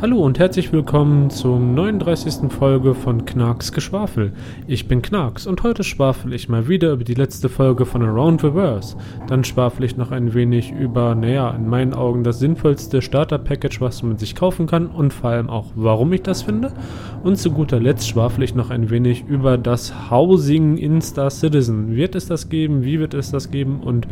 Hallo und herzlich willkommen zur 39. Folge von Knarks Geschwafel. Ich bin Knarks und heute schwafel ich mal wieder über die letzte Folge von Around the Verse. Dann schwafel ich noch ein wenig über, naja, in meinen Augen das sinnvollste Starter-Package, was man sich kaufen kann und vor allem auch, warum ich das finde. Und zu guter Letzt schwafel ich noch ein wenig über das Housing in Star Citizen. Wird es das geben? Wie wird es das geben? Und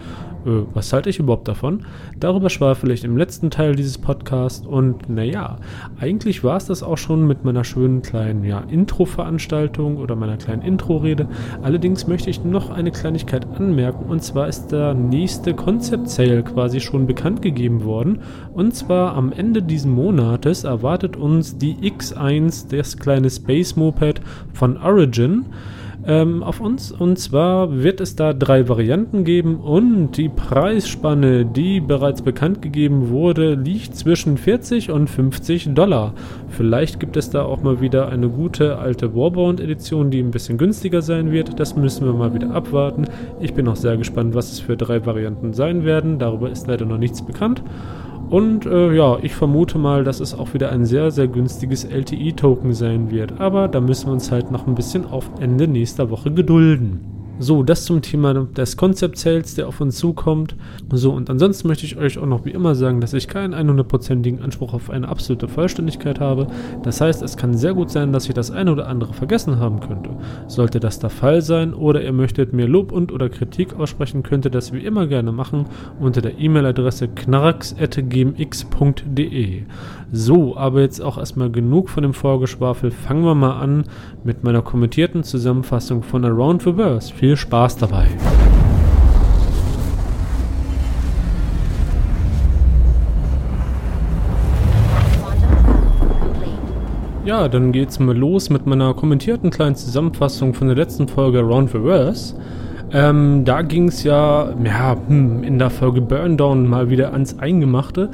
äh, was halte ich überhaupt davon? Darüber schwafel ich im letzten Teil dieses Podcasts und naja, eigentlich war es das auch schon mit meiner schönen kleinen ja, Intro-Veranstaltung oder meiner kleinen Intro-Rede. Allerdings möchte ich noch eine Kleinigkeit anmerken und zwar ist der nächste Concept Sale quasi schon bekannt gegeben worden. Und zwar am Ende dieses Monates erwartet uns die X1, das kleine Space Moped von Origin ähm, auf uns. Und zwar wird es da drei Varianten geben und die Preisspanne, die bereits bekannt gegeben wurde, liegt zwischen 40 und 50 Dollar. Vielleicht gibt es da auch mal wieder eine gute alte Warbound Edition, die ein bisschen günstiger sein wird. Das müssen wir mal wieder abwarten. Ich bin auch sehr gespannt, was es für drei Varianten sein werden. Darüber ist leider noch nichts bekannt. Und äh, ja, ich vermute mal, dass es auch wieder ein sehr, sehr günstiges LTI-Token sein wird. Aber da müssen wir uns halt noch ein bisschen auf Ende nächster Woche gedulden. So, das zum Thema des Concept Sales, der auf uns zukommt. So, und ansonsten möchte ich euch auch noch wie immer sagen, dass ich keinen 100%igen Anspruch auf eine absolute Vollständigkeit habe. Das heißt, es kann sehr gut sein, dass ich das eine oder andere vergessen haben könnte. Sollte das der Fall sein oder ihr möchtet mir Lob und oder Kritik aussprechen, könnt ihr das wie immer gerne machen unter der E-Mail-Adresse knarks.gmx.de. So, aber jetzt auch erstmal genug von dem Vorgeschwafel. Fangen wir mal an mit meiner kommentierten Zusammenfassung von Around the Verse. Viel Spaß dabei. Ja, dann geht's mal los mit meiner kommentierten kleinen Zusammenfassung von der letzten Folge Around the Verse. Ähm, da ging es ja, ja hm, in der Folge Burndown mal wieder ans Eingemachte.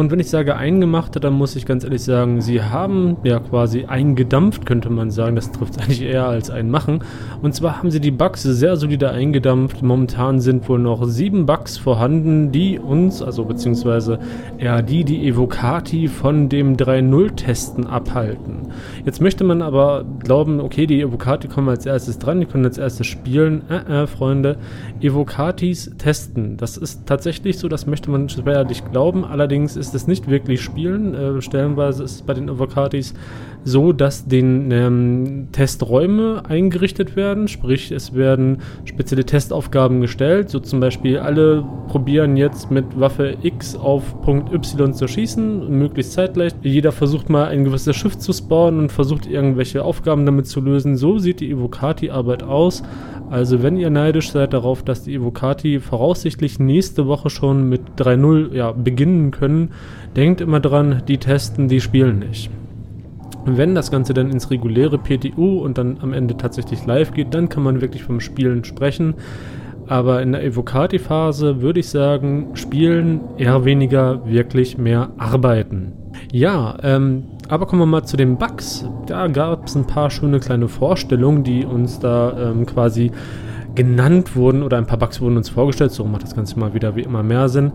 Und wenn ich sage eingemachte, dann muss ich ganz ehrlich sagen, sie haben ja quasi eingedampft, könnte man sagen. Das trifft eigentlich eher als einmachen. Und zwar haben sie die Bugs sehr solide eingedampft. Momentan sind wohl noch sieben Bugs vorhanden, die uns, also beziehungsweise eher die, die Evocati von dem 3.0-Testen abhalten. Jetzt möchte man aber glauben, okay, die Evocati kommen als erstes dran, die können als erstes spielen. Äh, äh, Freunde, Evocatis testen. Das ist tatsächlich so, das möchte man schwerlich glauben. Allerdings ist es nicht wirklich Spielen. Äh, stellenweise ist es bei den Avocatis so, dass den ähm, Testräume eingerichtet werden, sprich es werden spezielle Testaufgaben gestellt, so zum Beispiel alle probieren jetzt mit Waffe X auf Punkt Y zu schießen, möglichst zeitgleich. Jeder versucht mal ein gewisses Schiff zu spawnen und versucht irgendwelche Aufgaben damit zu lösen. So sieht die Evocati-Arbeit aus. Also wenn ihr neidisch seid darauf, dass die Evocati voraussichtlich nächste Woche schon mit 3.0 ja, beginnen können, denkt immer dran, die testen, die spielen nicht. Wenn das Ganze dann ins reguläre PTU und dann am Ende tatsächlich live geht, dann kann man wirklich vom Spielen sprechen. Aber in der Evocati-Phase würde ich sagen, spielen eher weniger, wirklich mehr arbeiten. Ja, ähm, aber kommen wir mal zu den Bugs. Da gab es ein paar schöne kleine Vorstellungen, die uns da ähm, quasi genannt wurden oder ein paar Bugs wurden uns vorgestellt. So macht das Ganze mal wieder wie immer mehr Sinn.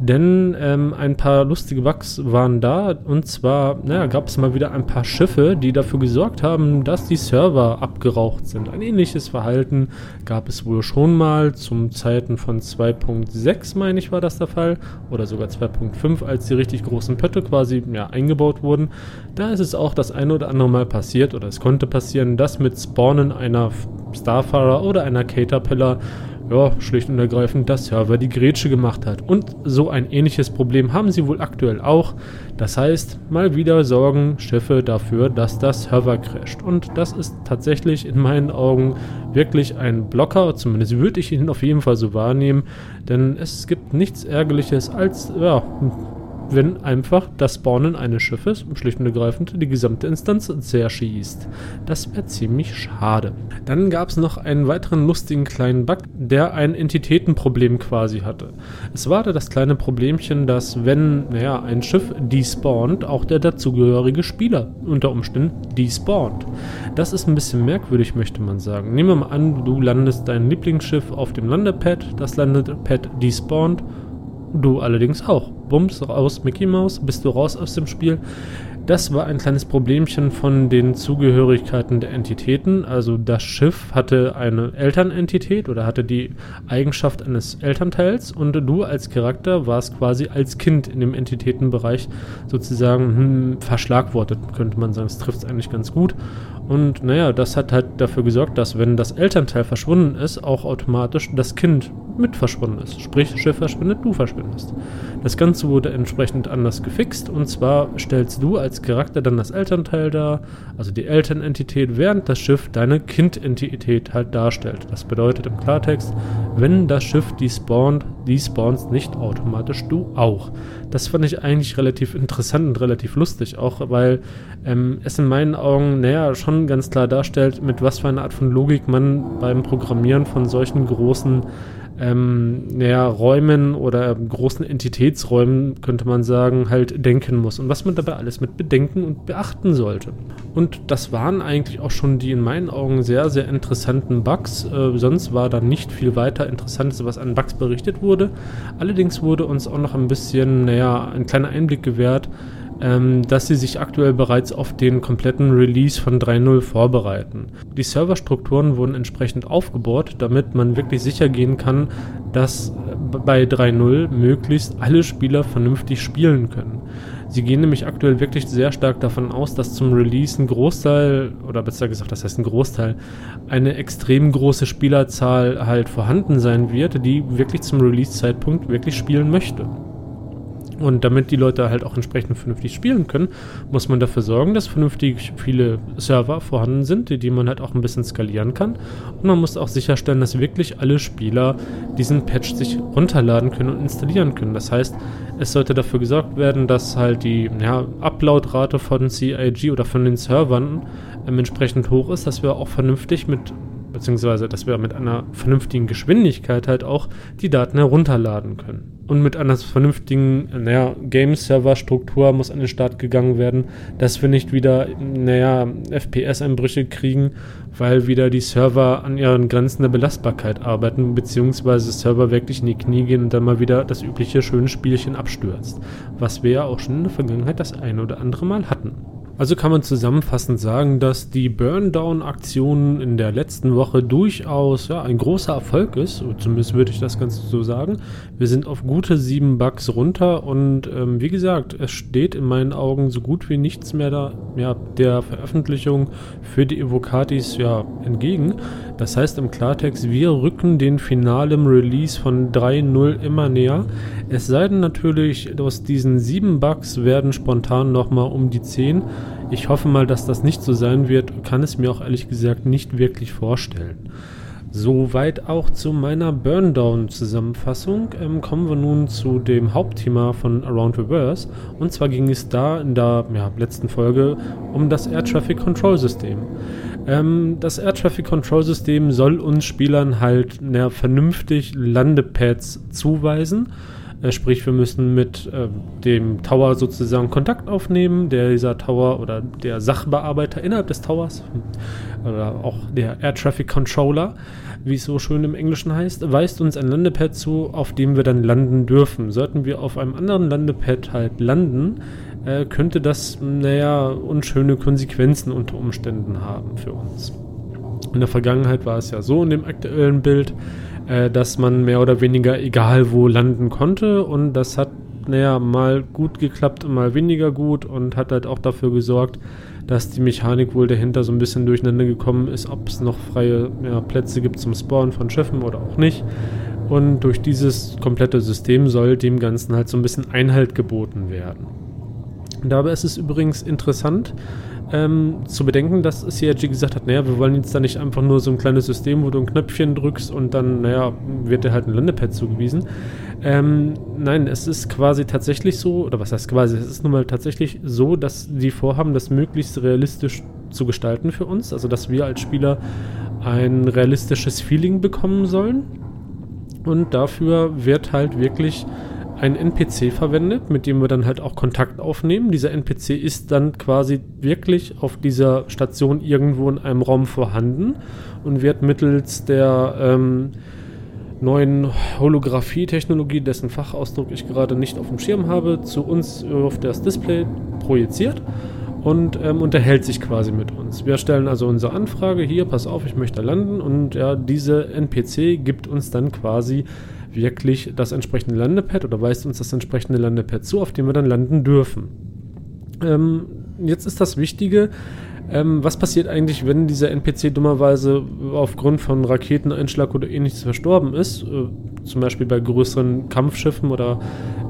Denn ähm, ein paar lustige Bugs waren da. Und zwar naja, gab es mal wieder ein paar Schiffe, die dafür gesorgt haben, dass die Server abgeraucht sind. Ein ähnliches Verhalten gab es wohl schon mal zum Zeiten von 2.6, meine ich, war das der Fall. Oder sogar 2.5, als die richtig großen Pötte quasi ja, eingebaut wurden. Da ist es auch das ein oder andere Mal passiert, oder es konnte passieren, dass mit Spawnen einer Starfarer oder einer Caterpillar ja, schlicht und ergreifend der Server die Grätsche gemacht hat. Und so ein ähnliches Problem haben sie wohl aktuell auch. Das heißt, mal wieder sorgen Schiffe dafür, dass der Server crasht. Und das ist tatsächlich in meinen Augen wirklich ein Blocker, zumindest würde ich ihn auf jeden Fall so wahrnehmen, denn es gibt nichts Ärgerliches als ja, wenn einfach das Spawnen eines Schiffes schlicht und ergreifend die gesamte Instanz zerschießt. Das wäre ziemlich schade. Dann gab es noch einen weiteren lustigen kleinen Bug, der ein Entitätenproblem quasi hatte. Es war da das kleine Problemchen, dass wenn naja, ein Schiff despawnt, auch der dazugehörige Spieler unter Umständen despawnt. Das ist ein bisschen merkwürdig, möchte man sagen. Nehmen wir mal an, du landest dein Lieblingsschiff auf dem Landepad, das Landepad despawnt Du allerdings auch. Bums, raus Mickey Mouse, bist du raus aus dem Spiel. Das war ein kleines Problemchen von den Zugehörigkeiten der Entitäten. Also das Schiff hatte eine Elternentität oder hatte die Eigenschaft eines Elternteils und du als Charakter warst quasi als Kind in dem Entitätenbereich sozusagen hm, verschlagwortet, könnte man sagen. Das trifft es eigentlich ganz gut. Und naja, das hat halt dafür gesorgt, dass wenn das Elternteil verschwunden ist, auch automatisch das Kind mit verschwunden ist. Sprich, Schiff verschwindet, du verschwindest. Das Ganze wurde entsprechend anders gefixt und zwar stellst du als Charakter dann das Elternteil dar, also die Elternentität, während das Schiff deine Kindentität halt darstellt. Das bedeutet im Klartext, wenn das Schiff despawnt, despawnst nicht automatisch du auch. Das fand ich eigentlich relativ interessant und relativ lustig, auch weil ähm, es in meinen Augen, naja, schon ganz klar darstellt, mit was für einer Art von Logik man beim Programmieren von solchen großen ähm, naja, Räumen oder großen Entitätsräumen, könnte man sagen, halt denken muss und was man dabei alles mit bedenken und beachten sollte. Und das waren eigentlich auch schon die in meinen Augen sehr, sehr interessanten Bugs. Äh, sonst war da nicht viel weiter Interessantes, was an Bugs berichtet wurde. Allerdings wurde uns auch noch ein bisschen, naja, ein kleiner Einblick gewährt, ähm, dass sie sich aktuell bereits auf den kompletten Release von 3.0 vorbereiten. Die Serverstrukturen wurden entsprechend aufgebaut, damit man wirklich sicher gehen kann, dass bei 3.0 möglichst alle Spieler vernünftig spielen können. Sie gehen nämlich aktuell wirklich sehr stark davon aus, dass zum Release ein Großteil, oder besser gesagt, das heißt ein Großteil, eine extrem große Spielerzahl halt vorhanden sein wird, die wirklich zum Release-Zeitpunkt wirklich spielen möchte. Und damit die Leute halt auch entsprechend vernünftig spielen können, muss man dafür sorgen, dass vernünftig viele Server vorhanden sind, die, die man halt auch ein bisschen skalieren kann. Und man muss auch sicherstellen, dass wirklich alle Spieler diesen Patch sich runterladen können und installieren können. Das heißt, es sollte dafür gesorgt werden, dass halt die ja, Upload-Rate von CIG oder von den Servern ähm, entsprechend hoch ist, dass wir auch vernünftig mit beziehungsweise dass wir mit einer vernünftigen Geschwindigkeit halt auch die Daten herunterladen können. Und mit einer vernünftigen, naja, Game-Server-Struktur muss an den Start gegangen werden, dass wir nicht wieder, naja, FPS-Einbrüche kriegen, weil wieder die Server an ihren Grenzen der Belastbarkeit arbeiten, beziehungsweise Server wirklich in die Knie gehen und dann mal wieder das übliche schöne Spielchen abstürzt. Was wir ja auch schon in der Vergangenheit das eine oder andere Mal hatten. Also kann man zusammenfassend sagen, dass die Burndown-Aktion in der letzten Woche durchaus ja, ein großer Erfolg ist. Zumindest würde ich das Ganze so sagen. Wir sind auf gute sieben Bugs runter und ähm, wie gesagt, es steht in meinen Augen so gut wie nichts mehr da, ja, der Veröffentlichung für die Evocatis ja, entgegen. Das heißt im Klartext, wir rücken den finalen Release von 3.0 immer näher. Es sei denn natürlich, aus diesen sieben Bugs werden spontan nochmal um die 10 ich hoffe mal, dass das nicht so sein wird kann es mir auch ehrlich gesagt nicht wirklich vorstellen. Soweit auch zu meiner Burndown-Zusammenfassung. Ähm, kommen wir nun zu dem Hauptthema von Around Reverse. Und zwar ging es da in der ja, letzten Folge um das Air Traffic Control System. Ähm, das Air Traffic Control System soll uns Spielern halt na, vernünftig Landepads zuweisen äh, sprich, wir müssen mit äh, dem Tower sozusagen Kontakt aufnehmen. Der, dieser Tower oder der Sachbearbeiter innerhalb des Towers oder auch der Air Traffic Controller, wie es so schön im Englischen heißt, weist uns ein Landepad zu, auf dem wir dann landen dürfen. Sollten wir auf einem anderen Landepad halt landen, äh, könnte das, naja, unschöne Konsequenzen unter Umständen haben für uns. In der Vergangenheit war es ja so in dem aktuellen Bild, äh, dass man mehr oder weniger egal wo landen konnte und das hat naja, mal gut geklappt und mal weniger gut und hat halt auch dafür gesorgt, dass die Mechanik wohl dahinter so ein bisschen durcheinander gekommen ist, ob es noch freie ja, Plätze gibt zum Spawnen von Schiffen oder auch nicht. Und durch dieses komplette System soll dem Ganzen halt so ein bisschen Einhalt geboten werden. Dabei ist es übrigens interessant, ähm, zu bedenken, dass CRG gesagt hat, naja, wir wollen jetzt da nicht einfach nur so ein kleines System, wo du ein Knöpfchen drückst und dann, naja, wird dir halt ein Landepad zugewiesen. Ähm, nein, es ist quasi tatsächlich so, oder was heißt quasi, es ist nun mal tatsächlich so, dass die vorhaben, das möglichst realistisch zu gestalten für uns, also dass wir als Spieler ein realistisches Feeling bekommen sollen. Und dafür wird halt wirklich ein NPC verwendet, mit dem wir dann halt auch Kontakt aufnehmen. Dieser NPC ist dann quasi wirklich auf dieser Station irgendwo in einem Raum vorhanden und wird mittels der ähm, neuen Holographie-Technologie, dessen Fachausdruck ich gerade nicht auf dem Schirm habe, zu uns auf das Display projiziert und ähm, unterhält sich quasi mit uns. Wir stellen also unsere Anfrage, hier, pass auf, ich möchte landen und ja, diese NPC gibt uns dann quasi wirklich das entsprechende Landepad oder weist uns das entsprechende Landepad zu, auf dem wir dann landen dürfen. Ähm, jetzt ist das Wichtige, ähm, was passiert eigentlich, wenn dieser NPC dummerweise aufgrund von Raketeneinschlag oder ähnliches verstorben ist? Äh, zum Beispiel bei größeren Kampfschiffen oder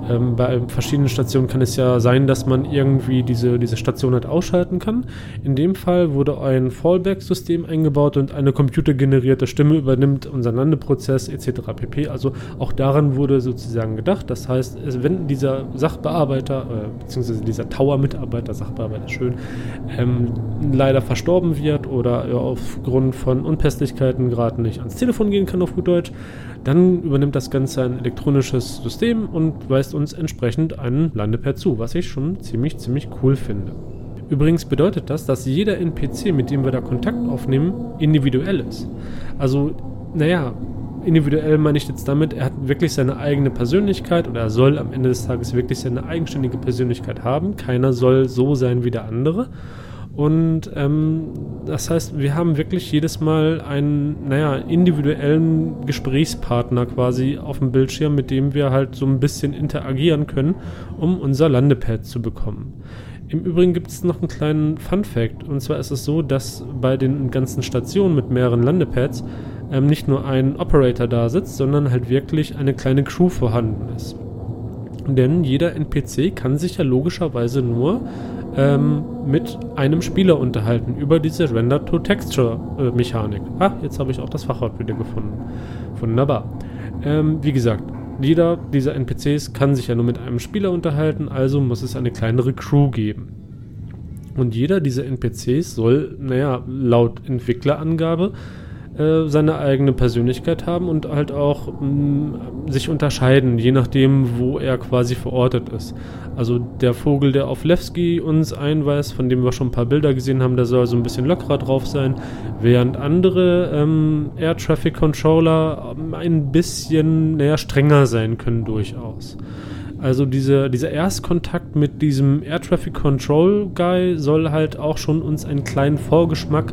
ähm, bei verschiedenen Stationen kann es ja sein, dass man irgendwie diese, diese Station halt ausschalten kann. In dem Fall wurde ein Fallback-System eingebaut und eine computergenerierte Stimme übernimmt unseren Landeprozess etc. pp. Also auch daran wurde sozusagen gedacht. Das heißt, wenn dieser Sachbearbeiter äh, bzw. dieser Tower-Mitarbeiter, Sachbearbeiter schön, ähm, leider verstorben wird oder aufgrund von Unpässlichkeiten gerade nicht ans Telefon gehen kann auf gut Deutsch, dann übernimmt das Ganze ein elektronisches System und weist uns entsprechend einen Landepad zu, was ich schon ziemlich, ziemlich cool finde. Übrigens bedeutet das, dass jeder NPC, mit dem wir da Kontakt aufnehmen, individuell ist. Also, naja, individuell meine ich jetzt damit, er hat wirklich seine eigene Persönlichkeit oder er soll am Ende des Tages wirklich seine eigenständige Persönlichkeit haben. Keiner soll so sein wie der andere. Und ähm, das heißt, wir haben wirklich jedes Mal einen, naja, individuellen Gesprächspartner quasi auf dem Bildschirm, mit dem wir halt so ein bisschen interagieren können, um unser Landepad zu bekommen. Im Übrigen gibt es noch einen kleinen Fun Fact. Und zwar ist es so, dass bei den ganzen Stationen mit mehreren Landepads ähm, nicht nur ein Operator da sitzt, sondern halt wirklich eine kleine Crew vorhanden ist. Denn jeder NPC kann sich ja logischerweise nur ähm, mit einem Spieler unterhalten über diese Render-to-Texture-Mechanik. ah, jetzt habe ich auch das Fachwort wieder gefunden. Wunderbar. Ähm, wie gesagt, jeder dieser NPCs kann sich ja nur mit einem Spieler unterhalten, also muss es eine kleinere Crew geben. Und jeder dieser NPCs soll, naja, laut Entwicklerangabe, äh, seine eigene Persönlichkeit haben und halt auch mh, mm, sich unterscheiden, je nachdem, wo er quasi verortet ist. Also der Vogel, der auf Levski uns einweist, von dem wir schon ein paar Bilder gesehen haben, der soll so ein bisschen lockerer drauf sein, während andere ähm, Air Traffic Controller ähm, ein bisschen näher strenger sein können durchaus. Also diese, dieser Erstkontakt mit diesem Air Traffic Control Guy soll halt auch schon uns einen kleinen Vorgeschmack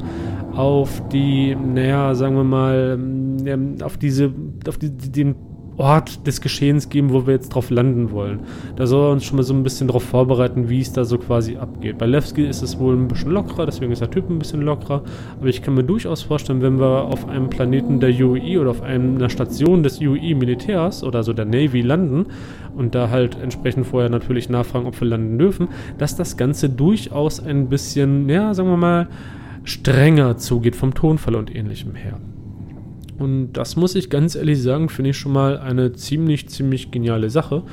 auf die, naja, sagen wir mal, ähm, auf diese, auf die, den Ort des Geschehens geben, wo wir jetzt drauf landen wollen. Da soll er uns schon mal so ein bisschen darauf vorbereiten, wie es da so quasi abgeht. Bei Levski ist es wohl ein bisschen lockerer, deswegen ist der Typ ein bisschen lockerer. Aber ich kann mir durchaus vorstellen, wenn wir auf einem Planeten der UE oder auf einer Station des UE-Militärs oder so der Navy landen und da halt entsprechend vorher natürlich nachfragen, ob wir landen dürfen, dass das Ganze durchaus ein bisschen, ja, sagen wir mal, strenger zugeht vom Tonfall und ähnlichem her. Und das muss ich ganz ehrlich sagen, finde ich schon mal eine ziemlich, ziemlich geniale Sache.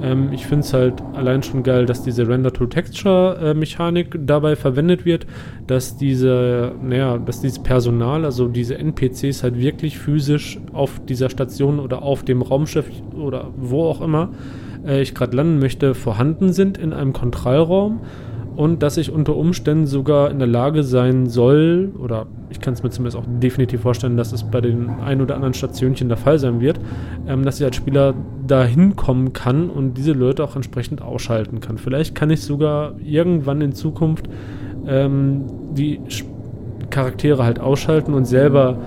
Ähm, ich finde es halt allein schon geil, dass diese Render-to-Texture-Mechanik dabei verwendet wird, dass diese, naja, dass dieses Personal, also diese NPCs halt wirklich physisch auf dieser Station oder auf dem Raumschiff oder wo auch immer äh, ich gerade landen möchte, vorhanden sind in einem Kontrollraum und dass ich unter Umständen sogar in der Lage sein soll, oder ich kann es mir zumindest auch definitiv vorstellen, dass es bei den ein oder anderen Stationchen der Fall sein wird, ähm, dass ich als Spieler da hinkommen kann und diese Leute auch entsprechend ausschalten kann. Vielleicht kann ich sogar irgendwann in Zukunft ähm, die Charaktere halt ausschalten und selber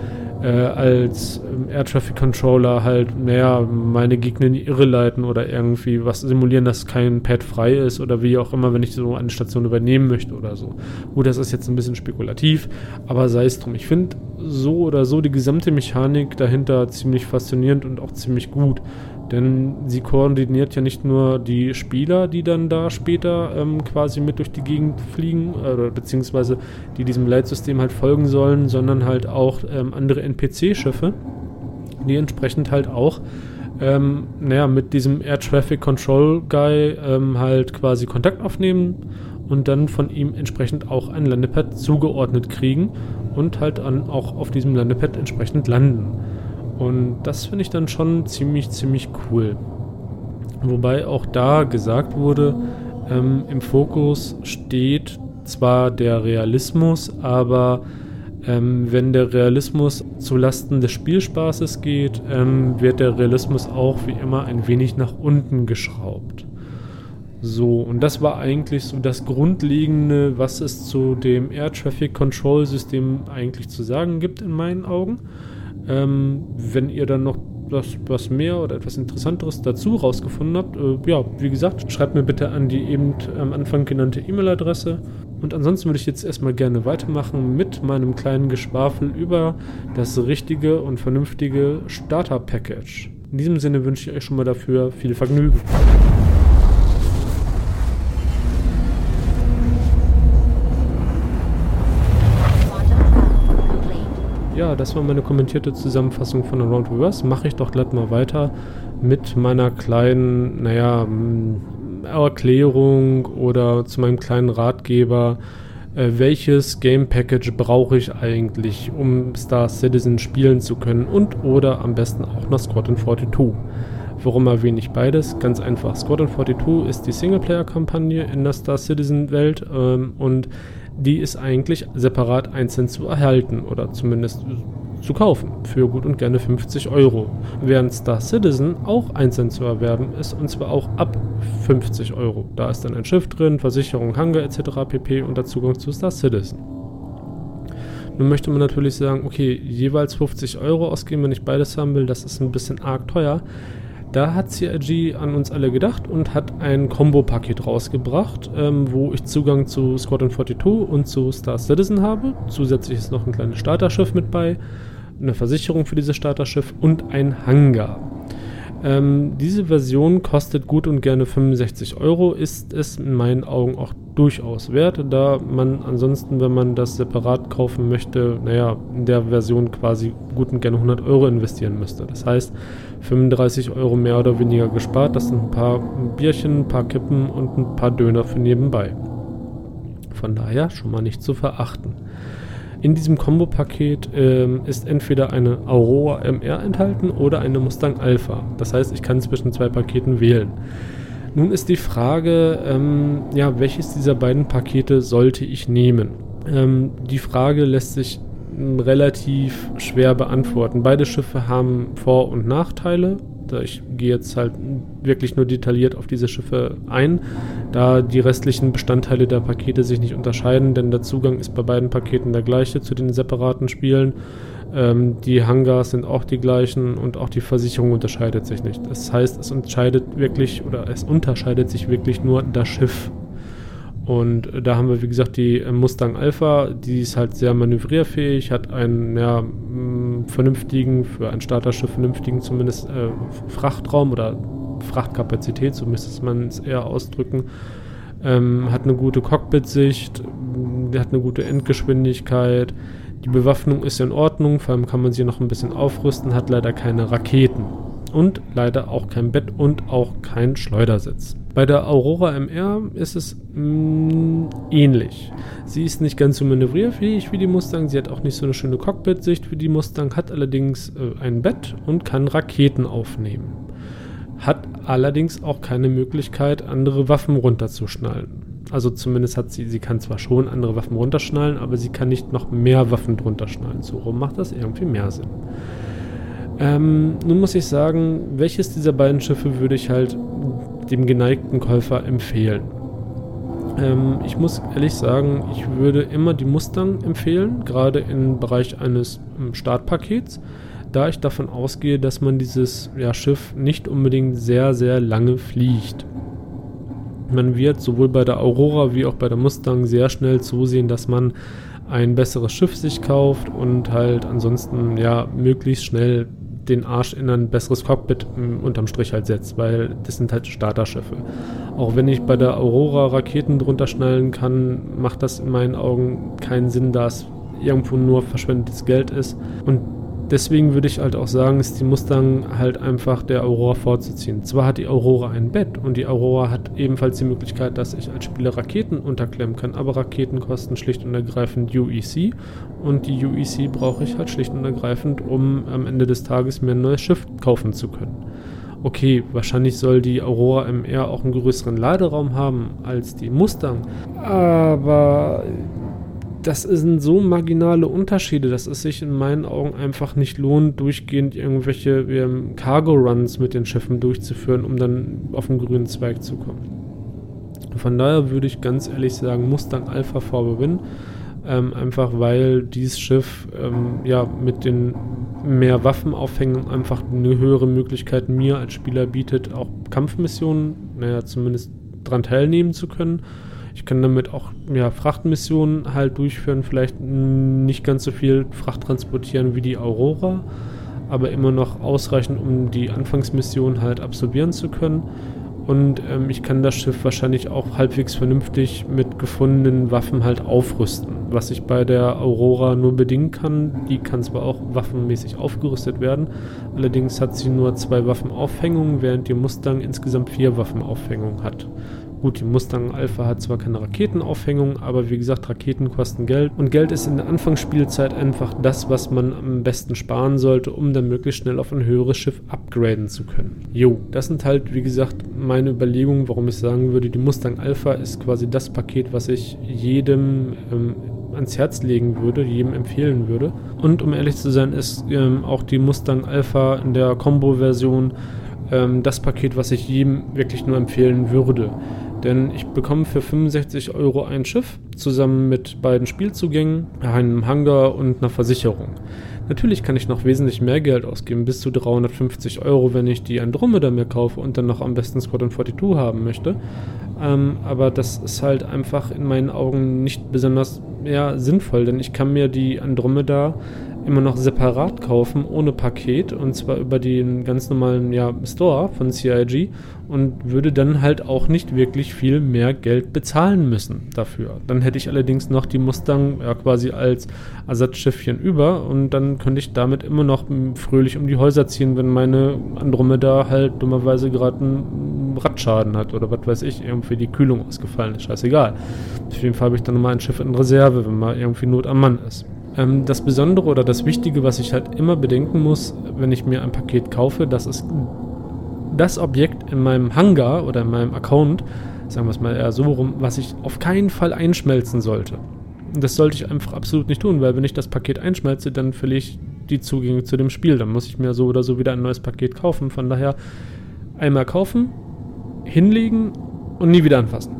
äh, als Air Traffic Controller halt, naja, meine Gegner in die Irre leiten oder irgendwie was simulieren, dass kein Pad frei ist oder wie auch immer, wenn ich so eine Station übernehmen möchte oder so. Gut, das ist jetzt ein bisschen spekulativ, aber sei es drum. Ich finde so oder so die gesamte Mechanik dahinter ziemlich faszinierend und auch ziemlich gut. Denn sie koordiniert ja nicht nur die Spieler, die dann da später ähm, quasi mit durch die Gegend fliegen, äh, beziehungsweise die diesem Leitsystem halt folgen sollen, sondern halt auch ähm, andere NPC-Schiffe, die entsprechend halt auch ähm, naja, mit diesem Air Traffic Control Guy ähm, halt quasi Kontakt aufnehmen und dann von ihm entsprechend auch ein Landepad zugeordnet kriegen und halt dann auch auf diesem Landepad entsprechend landen. Und das finde ich dann schon ziemlich, ziemlich cool. Wobei auch da gesagt wurde, ähm, im Fokus steht zwar der Realismus, aber Ähm, wenn der Realismus zulasten des Spielspaßes geht, ähm, wird der Realismus auch wie immer ein wenig nach unten geschraubt. So, und das war eigentlich so das Grundlegende, was es zu dem Air Traffic Control System eigentlich zu sagen gibt, in meinen Augen. Ähm, wenn ihr dann noch was, was mehr oder etwas Interessanteres dazu rausgefunden habt, äh, ja, wie gesagt, schreibt mir bitte an die eben am Anfang genannte E-Mail-Adresse. Und ansonsten würde ich jetzt erstmal gerne weitermachen mit meinem kleinen Geschwafel über das richtige und vernünftige Starter-Package. In diesem Sinne wünsche ich euch schon mal dafür viel Vergnügen. Ja, das war meine kommentierte Zusammenfassung von Around Reverse. Mache ich doch glatt mal weiter mit meiner kleinen, naja, Erklärung oder zu meinem kleinen Ratgeber. Äh, welches Game Package brauche ich eigentlich, um Star Citizen spielen zu können und oder am besten auch noch Squadron 42? Warum erwähne ich beides? Ganz einfach. Squadron 42 ist die Singleplayer-Kampagne in der Star Citizen-Welt ähm, und die ist eigentlich separat einzeln zu erhalten oder zumindest zu kaufen für gut und gerne 50 Euro. Während Star Citizen auch einzeln zu erwerben ist und zwar auch ab 50 Euro. Da ist dann ein Schiff drin, Versicherung, Hangar etc. pp. und der Zugang zu Star Citizen. Nun möchte man natürlich sagen, okay, jeweils 50 Euro ausgeben, wenn ich beides haben will, das ist ein bisschen arg teuer. Da hat CIG an uns alle gedacht und hat ein Combo-Paket rausgebracht, ähm, wo ich Zugang zu Squadron 42 und zu Star Citizen habe. Zusätzlich ist noch ein kleines Starterschiff mit bei, eine Versicherung für dieses Starterschiff und ein Hangar. Ähm, diese Version kostet gut und gerne 65 Euro, ist es in meinen Augen auch durchaus wert, da man ansonsten, wenn man das separat kaufen möchte, naja, in der Version quasi gut und gerne 100 Euro investieren müsste. Das heißt, 35 Euro mehr oder weniger gespart, das sind ein paar Bierchen, ein paar Kippen und ein paar Döner für nebenbei. Von daher schon mal nicht zu verachten. In diesem Kombo-Paket ähm, ist entweder eine Aurora MR enthalten oder eine Mustang Alpha. Das heißt, ich kann zwischen zwei Paketen wählen. Nun ist die Frage, ähm, ja, welches dieser beiden Pakete sollte ich nehmen? Ähm, die Frage lässt sich relativ schwer beantworten. Beide Schiffe haben Vor- und Nachteile ich gehe jetzt halt wirklich nur detailliert auf diese Schiffe ein, da die restlichen Bestandteile der Pakete sich nicht unterscheiden, denn der Zugang ist bei beiden Paketen der gleiche zu den separaten Spielen. Ähm, die Hangars sind auch die gleichen und auch die Versicherung unterscheidet sich nicht. Das heißt, es unterscheidet wirklich oder es unterscheidet sich wirklich nur das Schiff und da haben wir, wie gesagt, die äh, Mustang Alpha, die ist halt sehr manövrierfähig, hat einen ja, vernünftigen, für ein Starterschiff vernünftigen zumindest äh, Frachtraum oder Frachtkapazität, so müsste man es eher ausdrücken. Ähm, hat eine gute Cockpit-Sicht, hat eine gute Endgeschwindigkeit. Die Bewaffnung ist in Ordnung, vor allem kann man sie noch ein bisschen aufrüsten, hat leider keine Raketen und leider auch kein Bett und auch kein Schleudersitz. Bei der Aurora MR ist es mh, mm, ähnlich. Sie ist nicht ganz so manövrierfähig wie die Mustang, sie hat auch nicht so eine schöne Cockpit-Sicht wie die Mustang, hat allerdings äh, ein Bett und kann Raketen aufnehmen. Hat allerdings auch keine Möglichkeit, andere Waffen runterzuschnallen. Also zumindest hat sie, sie kann zwar schon andere Waffen runterschnallen, aber sie kann nicht noch mehr Waffen drunter schnallen. So rum macht das irgendwie mehr Sinn. Ähm, nun muss ich sagen, welches dieser beiden Schiffe würde ich halt dem geneigten Käufer empfehlen? Ähm, ich muss ehrlich sagen, ich würde immer die Mustang empfehlen, gerade im Bereich eines ähm, Startpakets, da ich davon ausgehe, dass man dieses ja, Schiff nicht unbedingt sehr, sehr lange fliegt. Man wird sowohl bei der Aurora wie auch bei der Mustang sehr schnell zusehen, dass man ein besseres Schiff sich kauft und halt ansonsten ja möglichst schnell den Arsch in ein besseres Cockpit m, unterm Strich halt setzt, weil das sind halt Starterschiffe. Auch wenn ich bei der Aurora Raketen drunter schnallen kann, macht das in meinen Augen keinen Sinn, da es irgendwo nur verschwendetes Geld ist. Und deswegen würde ich halt auch sagen, ist die Mustang halt einfach der Aurora vorzuziehen. Zwar hat die Aurora ein Bett und die Aurora hat ebenfalls die Möglichkeit, dass ich als Spieler Raketen unterklemmen kann, aber Raketen kosten schlicht und ergreifend UEC und die UEC brauche ich halt schlicht und ergreifend, um am Ende des Tages mir ein neues Schiff kaufen zu können. Okay, wahrscheinlich soll die Aurora MR auch einen größeren Laderaum haben als die Mustang, aber das sind so marginale Unterschiede, dass es sich in meinen Augen einfach nicht lohnt, durchgehend irgendwelche Cargo-Runs mit den Schiffen durchzuführen, um dann auf den grünen Zweig zu kommen. Von daher würde ich ganz ehrlich sagen, Mustang Alpha VW ähm, einfach weil dieses Schiff ähm, ja mit den mehr Waffenaufhängen einfach eine höhere Möglichkeit mir als Spieler bietet, auch Kampfmissionen, naja, zumindest dran teilnehmen zu können ich kann damit auch ja, Frachtmissionen halt durchführen, vielleicht nicht ganz so viel Fracht transportieren wie die Aurora, aber immer noch ausreichend, um die Anfangsmission halt absolvieren zu können. Und ähm, ich kann das Schiff wahrscheinlich auch halbwegs vernünftig mit gefundenen Waffen halt aufrüsten. Was ich bei der Aurora nur bedingen kann. Die kann zwar auch waffenmäßig aufgerüstet werden, allerdings hat sie nur zwei Waffenaufhängungen, während die Mustang insgesamt vier Waffenaufhängungen hat. Gut, die Mustang Alpha hat zwar keine Raketenaufhängung, aber wie gesagt, Raketen kosten Geld. Und Geld ist in der Anfangsspielzeit einfach das, was man am besten sparen sollte, um dann möglichst schnell auf ein höheres Schiff upgraden zu können. Jo, das sind halt, wie gesagt, meine Überlegungen, warum ich sagen würde, die Mustang Alpha ist quasi das Paket, was ich jedem ähm, ans Herz legen würde, jedem empfehlen würde. Und um ehrlich zu sein, ist ähm, auch die Mustang Alpha in der Combo-Version ähm, das Paket, was ich jedem wirklich nur empfehlen würde. Denn ich bekomme für 65 Euro ein Schiff, zusammen mit beiden Spielzugängen, einem Hangar und einer Versicherung. Natürlich kann ich noch wesentlich mehr Geld ausgeben, bis zu 350 Euro, wenn ich die Andromeda mir kaufe und dann noch am besten Squadron 42 haben möchte. Ähm, aber das ist halt einfach in meinen Augen nicht besonders ja, sinnvoll, denn ich kann mir die Andromeda immer noch separat kaufen, ohne Paket, und zwar über den ganz normalen ja, Store von CIG und würde dann halt auch nicht wirklich viel mehr Geld bezahlen müssen dafür. Dann hätte ich allerdings noch die Mustang ja, quasi als Ersatzschiffchen über und dann könnte ich damit immer noch fröhlich um die Häuser ziehen, wenn meine Andromeda halt dummerweise gerade einen Radschaden hat oder was weiß ich, irgendwie die Kühlung ausgefallen ist. Scheißegal. Auf jeden Fall habe ich dann nochmal ein Schiff in Reserve, wenn mal irgendwie Not am Mann ist. Ähm, das Besondere oder das Wichtige, was ich halt immer bedenken muss, wenn ich mir ein Paket kaufe, das ist das Objekt in meinem Hangar oder in meinem Account, sagen wir es mal eher so rum, was ich auf keinen Fall einschmelzen sollte. Und das sollte ich einfach absolut nicht tun, weil wenn ich das Paket einschmelze, dann verliere ich die Zugänge zu dem Spiel. Dann muss ich mir so oder so wieder ein neues Paket kaufen. Von daher einmal kaufen, hinlegen und nie wieder anfassen.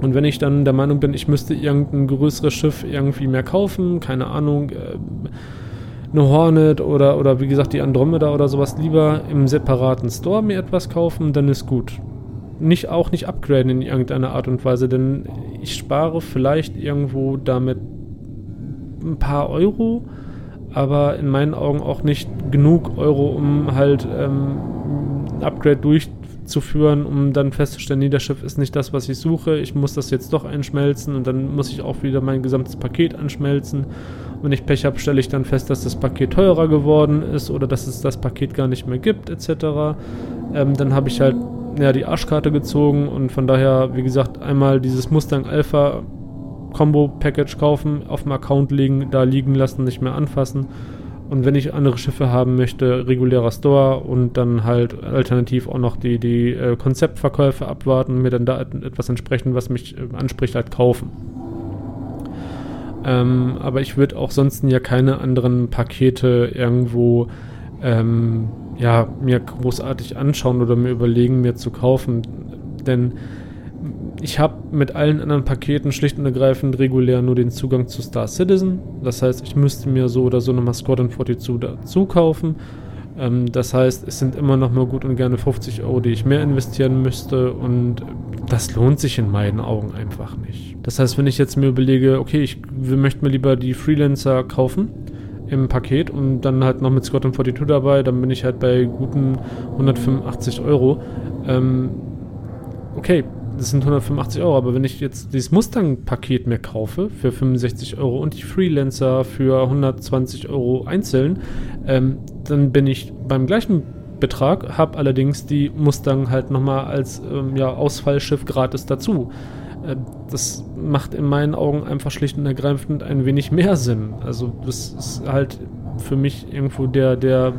Und wenn ich dann der Meinung bin, ich müsste irgendein größeres Schiff irgendwie mehr kaufen, keine Ahnung, äh, eine Hornet oder, oder wie gesagt die Andromeda oder sowas, lieber im separaten Store mir etwas kaufen, dann ist gut. Nicht, auch nicht upgraden in irgendeiner Art und Weise, denn ich spare vielleicht irgendwo damit ein paar Euro, aber in meinen Augen auch nicht genug Euro, um halt ähm, ein Upgrade durchzuführen zu führen, um dann festzustellen, nee, das Schiff ist nicht das, was ich suche, ich muss das jetzt doch einschmelzen und dann muss ich auch wieder mein gesamtes Paket anschmelzen. Wenn ich Pech habe, stelle ich dann fest, dass das Paket teurer geworden ist oder dass es das Paket gar nicht mehr gibt, etc. Ähm, dann habe ich halt ja, die Arschkarte gezogen und von daher, wie gesagt, einmal dieses Mustang Alpha Combo Package kaufen, auf dem Account legen, da liegen lassen, nicht mehr anfassen und wenn ich andere Schiffe haben möchte, regulärer Store und dann halt alternativ auch noch die, die äh, Konzeptverkäufe abwarten mir dann da etwas entsprechend, was mich äh, anspricht, halt kaufen. Ähm, aber ich würde auch sonst ja keine anderen Pakete irgendwo ähm, ja, mir großartig anschauen oder mir überlegen, mir zu kaufen. Denn ich habe mit allen anderen Paketen schlicht und ergreifend regulär nur den Zugang zu Star Citizen. Das heißt, ich müsste mir so oder so nochmal Squadron 42 dazu kaufen. Ähm, das heißt, es sind immer noch mal gut und gerne 50 Euro, die ich mehr investieren müsste und das lohnt sich in meinen Augen einfach nicht. Das heißt, wenn ich jetzt mir überlege, okay, ich möchte mir lieber die Freelancer kaufen im Paket und dann halt noch mit Squadron 42 dabei, dann bin ich halt bei guten 185 Euro. Ähm, okay, das sind 185 Euro, aber wenn ich jetzt dieses Mustang-Paket mir kaufe für 65 Euro und die Freelancer für 120 Euro einzeln, ähm, dann bin ich beim gleichen Betrag, habe allerdings die Mustang halt nochmal als ähm, ja, Ausfallschiff gratis dazu. Äh, das macht in meinen Augen einfach schlicht und ergreifend ein wenig mehr Sinn. Also das ist halt für mich irgendwo der, der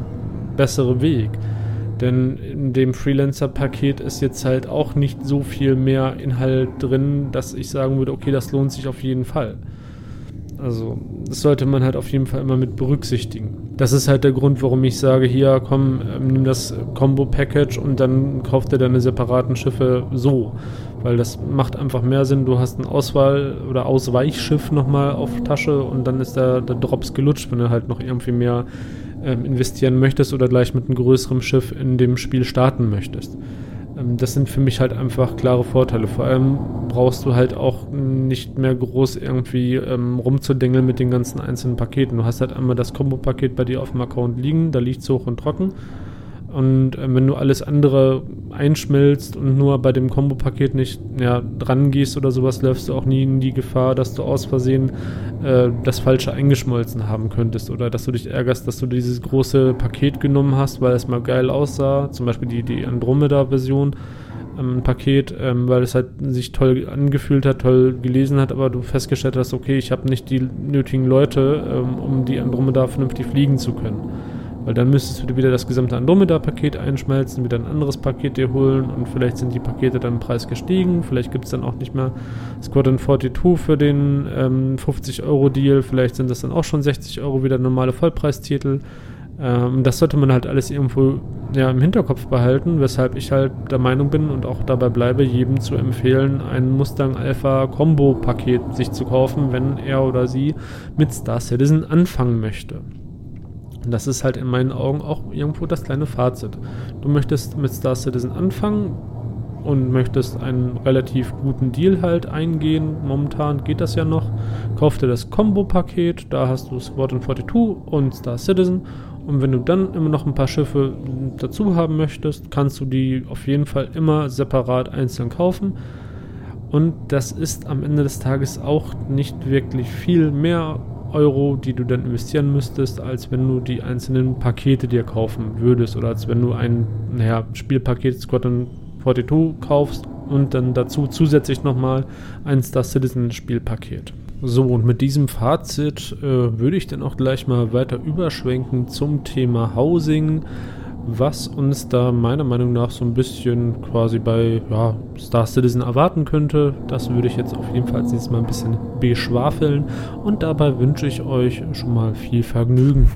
bessere Weg. Denn in dem Freelancer-Paket ist jetzt halt auch nicht so viel mehr Inhalt drin, dass ich sagen würde, okay, das lohnt sich auf jeden Fall. Also das sollte man halt auf jeden Fall immer mit berücksichtigen. Das ist halt der Grund, warum ich sage, hier komm, ähm, nimm das Combo-Package und dann kauf dir deine separaten Schiffe so. Weil das macht einfach mehr Sinn. Du hast ein Auswahl- oder Ausweichschiff nochmal auf Tasche und dann ist der, der Drops gelutscht, wenn du halt noch irgendwie mehr ähm, investieren möchtest oder gleich mit einem größeren Schiff in dem Spiel starten möchtest. Ähm, das sind für mich halt einfach klare Vorteile. Vor allem brauchst du halt auch nicht mehr groß irgendwie ähm, rumzudengeln mit den ganzen einzelnen Paketen. Du hast halt einmal das Combo-Paket bei dir auf dem Account liegen, da liegt es hoch und trocken. Und äh, wenn du alles andere einschmilzt und nur bei dem Kombo-Paket nicht ja, dran gehst oder sowas, läufst du auch nie in die Gefahr, dass du aus Versehen äh, das Falsche eingeschmolzen haben könntest oder dass du dich ärgerst, dass du dieses große Paket genommen hast, weil es mal geil aussah, zum Beispiel die, die Andromeda-Version. Ähm, Paket, ähm, weil es halt sich toll angefühlt hat, toll gelesen hat, aber du festgestellt hast, okay, ich habe nicht die nötigen Leute, ähm, um die Andromeda vernünftig fliegen zu können. Weil dann müsstest du wieder das gesamte Andromeda-Paket einschmelzen, wieder ein anderes Paket dir holen und vielleicht sind die Pakete dann im Preis gestiegen. Vielleicht gibt es dann auch nicht mehr Squadron 42 für den ähm, 50-Euro-Deal. Vielleicht sind das dann auch schon 60 Euro wieder normale Vollpreistitel. Ähm, das sollte man halt alles irgendwo ja, im Hinterkopf behalten, weshalb ich halt der Meinung bin und auch dabei bleibe, jedem zu empfehlen, ein Mustang Alpha Combo Paket sich zu kaufen, wenn er oder sie mit Star Citizen anfangen möchte. Und das ist halt in meinen Augen auch irgendwo das kleine Fazit. Du möchtest mit Star Citizen anfangen und möchtest einen relativ guten Deal halt eingehen. Momentan geht das ja noch. Kauf dir das Combo-Paket, da hast du Squadron 42 und Star Citizen. Und wenn du dann immer noch ein paar Schiffe dazu haben möchtest, kannst du die auf jeden Fall immer separat einzeln kaufen. Und das ist am Ende des Tages auch nicht wirklich viel mehr Euro, die du dann investieren müsstest, als wenn du die einzelnen Pakete dir kaufen würdest oder als wenn du ein naja, Spielpaket Squadron 42 kaufst und dann dazu zusätzlich nochmal ein Star Citizen Spielpaket. So, und mit diesem Fazit äh, würde ich dann auch gleich mal weiter überschwenken zum Thema Housing was uns da meiner Meinung nach so ein bisschen quasi bei ja, Star Citizen erwarten könnte. Das würde ich jetzt auf jeden Fall nächstes Mal ein bisschen beschwafeln und dabei wünsche ich euch schon mal viel Vergnügen.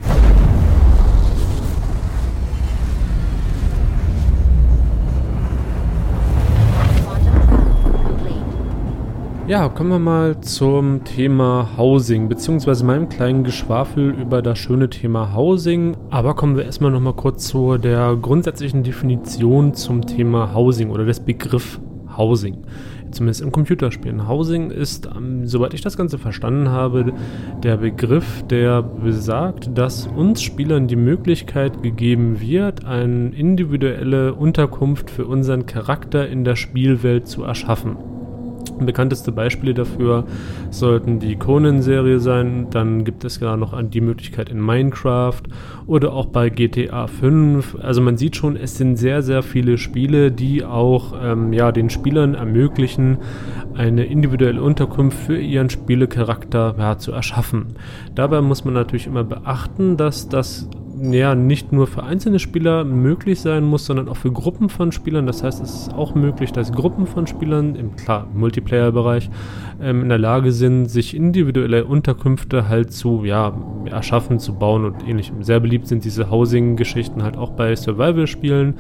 Ja, kommen wir mal zum Thema Housing, beziehungsweise meinem kleinen Geschwafel über das schöne Thema Housing. Aber kommen wir erstmal nochmal kurz zu der grundsätzlichen Definition zum Thema Housing oder des Begriff Housing. Zumindest im Computerspielen. Housing ist, ähm, soweit ich das Ganze verstanden habe, der Begriff, der besagt, dass uns Spielern die Möglichkeit gegeben wird, eine individuelle Unterkunft für unseren Charakter in der Spielwelt zu erschaffen. Bekannteste Beispiele dafür sollten die Conan-Serie sein. Dann gibt es ja noch die Möglichkeit in Minecraft oder auch bei GTA 5. Also man sieht schon, es sind sehr, sehr viele Spiele, die auch ähm, ja, den Spielern ermöglichen, eine individuelle Unterkunft für ihren Spielecharakter ja, zu erschaffen. Dabei muss man natürlich immer beachten, dass das ja, nicht nur für einzelne Spieler möglich sein muss, sondern auch für Gruppen von Spielern. Das heißt, es ist auch möglich, dass Gruppen von Spielern im klar Multiplayer-Bereich ähm, in der Lage sind, sich individuelle Unterkünfte halt zu ja, erschaffen, zu bauen und ähnlichem. Sehr beliebt sind diese Housing-Geschichten halt auch bei Survival-Spielen.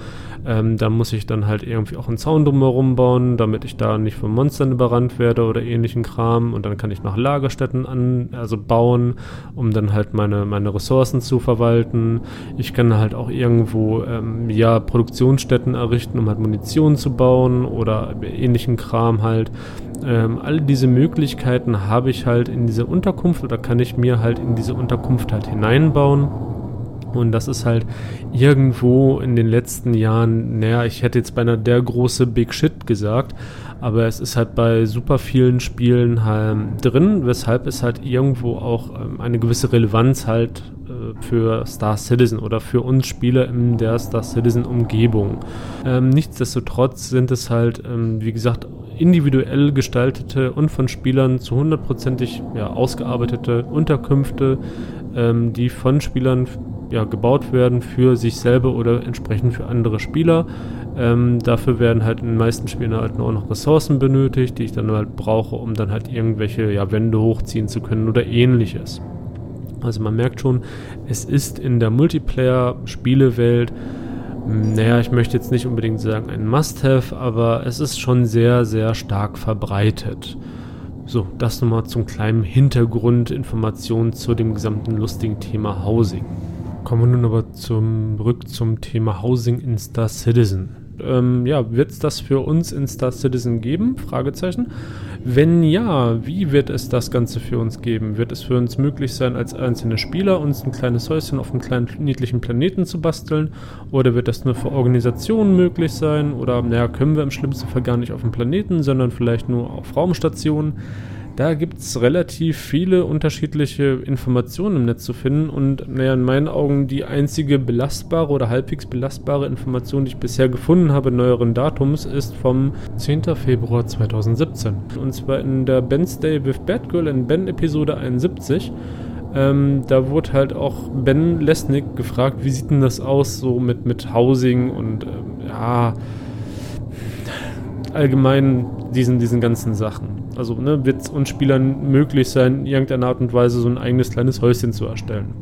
Ähm, da muss ich dann halt irgendwie auch einen Zaun drumherum bauen, damit ich da nicht von Monstern überrannt werde oder ähnlichen Kram. Und dann kann ich noch Lagerstätten an, also bauen, um dann halt meine, meine Ressourcen zu verwalten. Ich kann halt auch irgendwo ähm, ja Produktionsstätten errichten, um halt Munition zu bauen oder ähnlichen Kram halt. Ähm, all diese Möglichkeiten habe ich halt in diese Unterkunft oder kann ich mir halt in diese Unterkunft halt hineinbauen. Und das ist halt irgendwo in den letzten Jahren, naja, ich hätte jetzt beinahe der große Big Shit gesagt, aber es ist halt bei super vielen Spielen halt drin, weshalb es halt irgendwo auch ähm, eine gewisse Relevanz halt für Star Citizen oder für uns Spieler in der Star Citizen Umgebung. Ähm, nichtsdestotrotz sind es halt, ähm, wie gesagt, individuell gestaltete und von Spielern zu hundertprozentig ja, ausgearbeitete Unterkünfte, ähm, die von Spielern ja, gebaut werden für sich selber oder entsprechend für andere Spieler. Ähm, dafür werden halt in den meisten Spielen halt auch noch Ressourcen benötigt, die ich dann halt brauche, um dann halt irgendwelche ja, Wände hochziehen zu können oder ähnliches. Also man merkt schon, es ist in der Multiplayer-Spielewelt, naja, ich möchte jetzt nicht unbedingt sagen ein Must-Have, aber es ist schon sehr, sehr stark verbreitet. So, das nochmal zum kleinen Hintergrundinformation zu dem gesamten lustigen Thema Housing. Kommen wir nun aber zurück zum Thema Housing in Star Citizen ähm, ja, wird es das für uns in Star Citizen geben? Fragezeichen. Wenn ja, wie wird es das Ganze für uns geben? Wird es für uns möglich sein, als einzelne Spieler uns ein kleines Häuschen auf einem kleinen niedlichen Planeten zu basteln? Oder wird das nur für Organisationen möglich sein? Oder naja, können wir im schlimmsten Fall gar nicht auf dem Planeten, sondern vielleicht nur auf Raumstationen? Da gibt es relativ viele unterschiedliche Informationen im Netz zu finden und naja, in meinen Augen die einzige belastbare oder halbwegs belastbare Information, die ich bisher gefunden habe, neueren Datums, ist vom 10. Februar 2017. Und zwar in der Ben's Day with Batgirl in Ben Episode 71. Ähm, da wurde halt auch Ben Lesnick gefragt, wie sieht denn das aus so mit, mit Housing und ähm, ja, allgemein diesen, diesen ganzen Sachen. Also ne, wird es uns Spielern möglich sein, in irgendeiner Art und Weise so ein eigenes kleines Häuschen zu erstellen.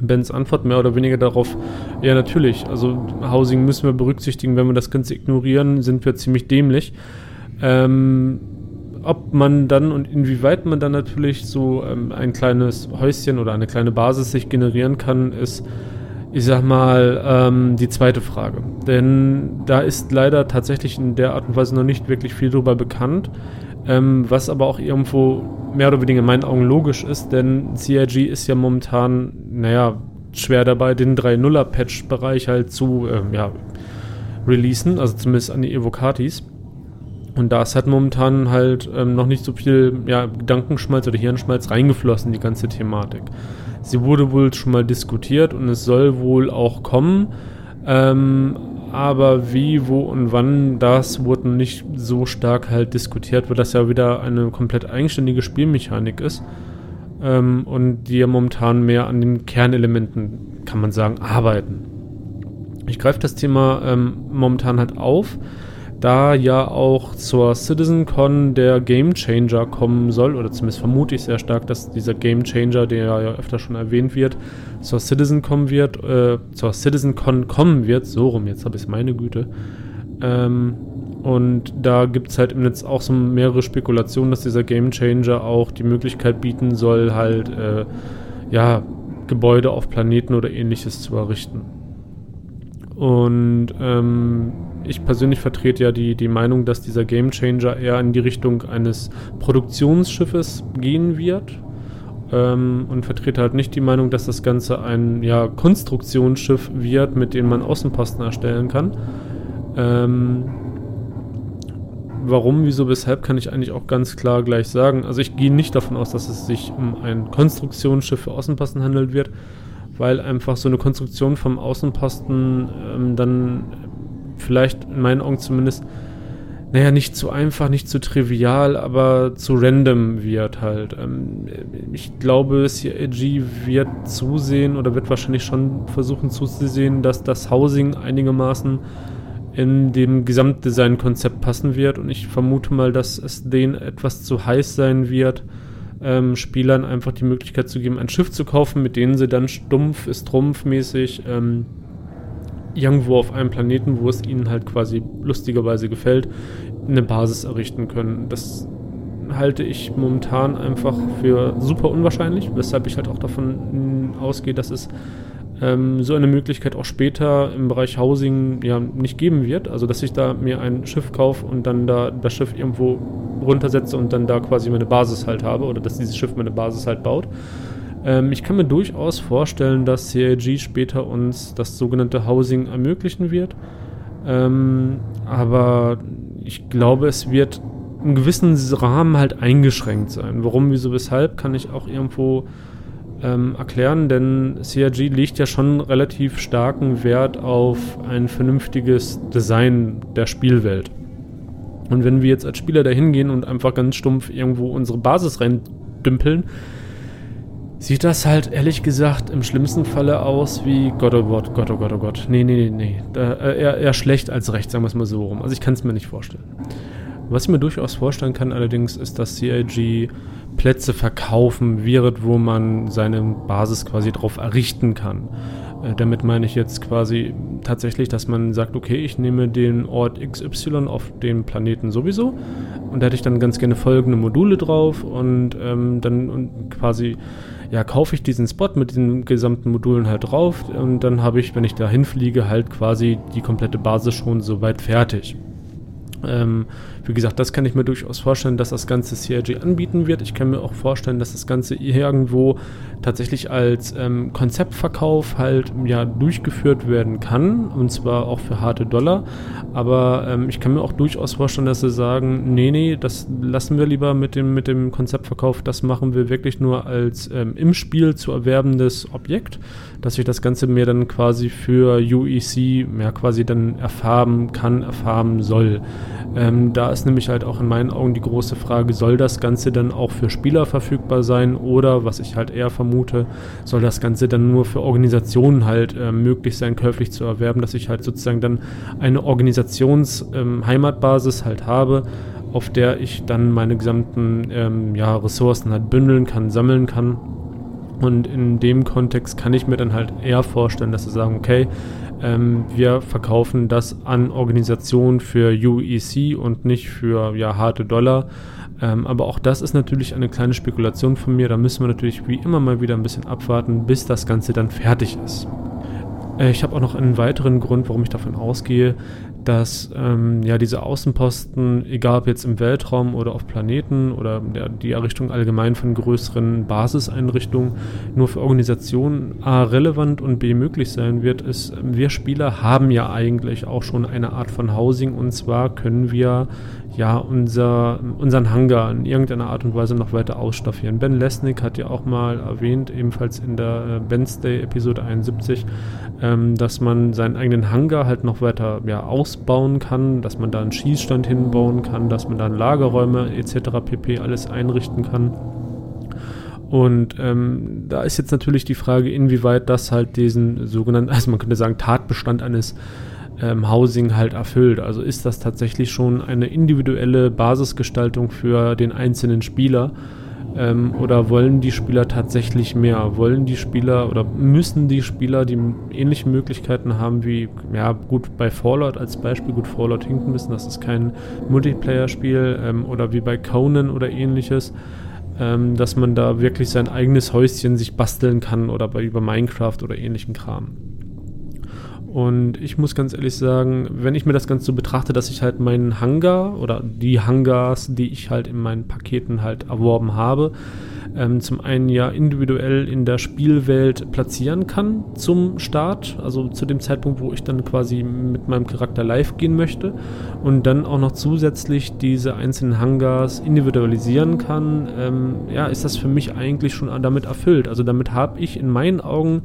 Bens Antwort mehr oder weniger darauf, ja natürlich, also Housing müssen wir berücksichtigen, wenn wir das Ganze ignorieren, sind wir ziemlich dämlich. Ähm, ob man dann und inwieweit man dann natürlich so ähm, ein kleines Häuschen oder eine kleine Basis sich generieren kann, ist, ich sag mal, ähm, die zweite Frage. Denn da ist leider tatsächlich in der Art und Weise noch nicht wirklich viel darüber bekannt. Ähm, was aber auch irgendwo mehr oder weniger in meinen Augen logisch ist, denn CIG ist ja momentan, naja, schwer dabei, den 3.0er-Patch-Bereich halt zu, ähm, ja, releasen, also zumindest an die Evocatis. Und da ist halt momentan halt ähm, noch nicht so viel ja, Gedankenschmalz oder Hirnschmalz reingeflossen, die ganze Thematik. Sie wurde wohl schon mal diskutiert und es soll wohl auch kommen. Ähm, aber wie, wo und wann, das wurde nicht so stark halt diskutiert, weil das ja wieder eine komplett eigenständige Spielmechanik ist ähm, und die ja momentan mehr an den Kernelementen, kann man sagen, arbeiten. Ich greife das Thema ähm, momentan halt auf, da ja auch zur CitizenCon der Game Changer kommen soll, oder zumindest vermute ich sehr stark, dass dieser Game Changer, der ja öfter schon erwähnt wird, zur CitizenCon wird, äh, zur CitizenCon kommen wird, so rum, jetzt habe ich es meine Güte. Ähm, und da gibt es halt im Netz auch so mehrere Spekulationen, dass dieser Game Changer auch die Möglichkeit bieten soll, halt, äh, ja, Gebäude auf Planeten oder ähnliches zu errichten. Und ähm, ich persönlich vertrete ja die, die Meinung, dass dieser Game Changer eher in die Richtung eines Produktionsschiffes gehen wird. Ähm, und vertrete halt nicht die Meinung, dass das Ganze ein ja, Konstruktionsschiff wird, mit dem man Außenposten erstellen kann. Ähm, warum, wieso, weshalb, kann ich eigentlich auch ganz klar gleich sagen. Also ich gehe nicht davon aus, dass es sich um ein Konstruktionsschiff für Außenposten handelt wird, weil einfach so eine Konstruktion vom Außenposten ähm, dann vielleicht in meinen Augen zumindest, naja, nicht zu einfach, nicht zu trivial, aber zu random wird halt. Ähm, ich glaube, CIG wird zusehen oder wird wahrscheinlich schon versuchen zuzusehen, dass das Housing einigermaßen in dem Gesamtdesign-Konzept passen wird und ich vermute mal, dass es denen etwas zu heiß sein wird, ähm, Spielern einfach die Möglichkeit zu geben, ein Schiff zu kaufen, mit denen sie dann stumpf ist trumpfmäßig ähm, irgendwo auf einem Planeten, wo es ihnen halt quasi lustigerweise gefällt, eine Basis errichten können. Das halte ich momentan einfach für super unwahrscheinlich, weshalb ich halt auch davon ausgehe, dass es ähm, so eine Möglichkeit auch später im Bereich Housing ja nicht geben wird. Also dass ich da mir ein Schiff kaufe und dann da das Schiff irgendwo runtersetze und dann da quasi meine Basis halt habe oder dass dieses Schiff meine Basis halt baut. Ähm, ich kann mir durchaus vorstellen, dass CIG später uns das sogenannte Housing ermöglichen wird. Ähm, aber ich glaube, es wird in gewissen Rahmen halt eingeschränkt sein. Warum, wieso, weshalb, kann ich auch irgendwo ähm, erklären, denn CRG legt ja schon relativ starken Wert auf ein vernünftiges Design der Spielwelt. Und wenn wir jetzt als Spieler dahin gehen und einfach ganz stumpf irgendwo unsere Basis reindümpeln, sieht das halt ehrlich gesagt im schlimmsten Falle aus wie Gott, oh Gott, Gott, oh Gott, oh Gott. Nee, nee, nee, nee. Da, äh, eher, eher schlecht als recht, sagen wir es mal so rum. Also ich kann es mir nicht vorstellen. Was ich mir durchaus vorstellen kann allerdings, ist, dass CIG Plätze verkaufen wird, wo man seine Basis quasi drauf errichten kann. Äh, damit meine ich jetzt quasi tatsächlich, dass man sagt, okay, ich nehme den Ort XY auf dem Planeten sowieso und da hätte ich dann ganz gerne folgende Module drauf und ähm, dann und quasi ja, kaufe ich diesen Spot mit den gesamten Modulen halt drauf und dann habe ich, wenn ich da hinfliege, halt quasi die komplette Basis schon soweit fertig. Ähm, wie gesagt, das kann ich mir durchaus vorstellen, dass das Ganze CRG anbieten wird. Ich kann mir auch vorstellen, dass das Ganze irgendwo tatsächlich als ähm, Konzeptverkauf halt ja durchgeführt werden kann und zwar auch für harte Dollar. Aber ähm, ich kann mir auch durchaus vorstellen, dass sie sagen, nee, nee, das lassen wir lieber mit dem, mit dem Konzeptverkauf, das machen wir wirklich nur als ähm, im Spiel zu erwerbendes Objekt, dass ich das Ganze mir dann quasi für UEC ja quasi dann erfahren kann, erfahren soll. Ähm, da ist nämlich halt auch in meinen Augen die große Frage, soll das Ganze dann auch für Spieler verfügbar sein oder, was ich halt eher vermute, soll das Ganze dann nur für Organisationen halt äh, möglich sein, käuflich zu erwerben, dass ich halt sozusagen dann eine Organisationsheimatbasis ähm, halt habe, auf der ich dann meine gesamten ähm, ja, Ressourcen halt bündeln kann, sammeln kann. Und in dem Kontext kann ich mir dann halt eher vorstellen, dass sie sagen, okay, ähm, wir verkaufen das an Organisationen für UEC und nicht für ja, harte Dollar. Ähm, aber auch das ist natürlich eine kleine Spekulation von mir. Da müssen wir natürlich wie immer mal wieder ein bisschen abwarten, bis das Ganze dann fertig ist. Äh, ich habe auch noch einen weiteren Grund, warum ich davon ausgehe, dass ähm, ja diese Außenposten, egal ob jetzt im Weltraum oder auf Planeten oder der, die Errichtung allgemein von größeren Basiseinrichtungen nur für Organisationen A relevant und B möglich sein wird, ist, wir Spieler haben ja eigentlich auch schon eine Art von Housing. Und zwar können wir ja unser, unseren Hangar in irgendeiner Art und Weise noch weiter ausstaffieren. Ben Lesnick hat ja auch mal erwähnt, ebenfalls in der äh, Wednesday Episode 71, ähm, dass man seinen eigenen Hangar halt noch weiter ja, ausbauen kann, dass man da einen Schießstand hinbauen kann, dass man da Lagerräume etc. pp. alles einrichten kann. Und ähm, da ist jetzt natürlich die Frage, inwieweit das halt diesen sogenannten, also man könnte sagen, Tatbestand eines ähm, Housing halt erfüllt. Also ist das tatsächlich schon eine individuelle Basisgestaltung für den einzelnen Spieler? Ähm, oder wollen die Spieler tatsächlich mehr? Wollen die Spieler oder müssen die Spieler die ähnlichen Möglichkeiten haben wie, ja, gut, bei Fallout als Beispiel, gut, Fallout hinkt ein bisschen, das ist kein Multiplayer-Spiel ähm, oder wie bei Conan oder ähnliches, ähm, dass man da wirklich sein eigenes Häuschen sich basteln kann oder bei über Minecraft oder ähnlichen Kram. Und ich muss ganz ehrlich sagen, wenn ich mir das Ganze so betrachte, dass ich halt meinen Hangar oder die Hangars, die ich halt in meinen Paketen halt erworben habe, ähm, zum einen ja individuell in der Spielwelt platzieren kann zum Start, also zu dem Zeitpunkt, wo ich dann quasi mit meinem Charakter live gehen möchte und dann auch noch zusätzlich diese einzelnen Hangars individualisieren kann, ähm, ja, ist das für mich eigentlich schon damit erfüllt. Also damit habe ich in meinen Augen